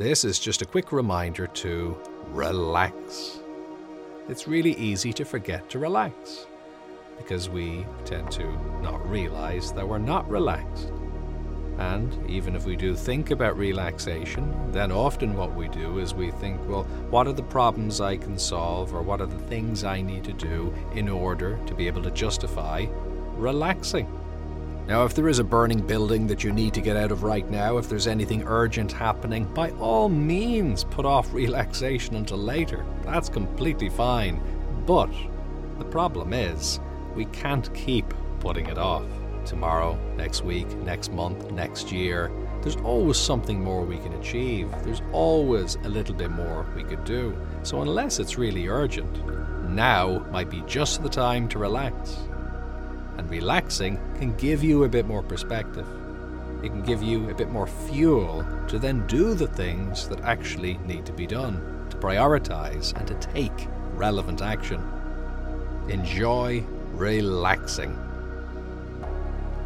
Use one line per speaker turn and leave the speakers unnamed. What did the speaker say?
This is just a quick reminder to relax. It's really easy to forget to relax because we tend to not realize that we're not relaxed. And even if we do think about relaxation, then often what we do is we think, well, what are the problems I can solve or what are the things I need to do in order to be able to justify relaxing? Now, if there is a burning building that you need to get out of right now, if there's anything urgent happening, by all means put off relaxation until later. That's completely fine. But the problem is, we can't keep putting it off. Tomorrow, next week, next month, next year. There's always something more we can achieve. There's always a little bit more we could do. So, unless it's really urgent, now might be just the time to relax. And relaxing can give you a bit more perspective. It can give you a bit more fuel to then do the things that actually need to be done, to prioritize and to take relevant action. Enjoy relaxing.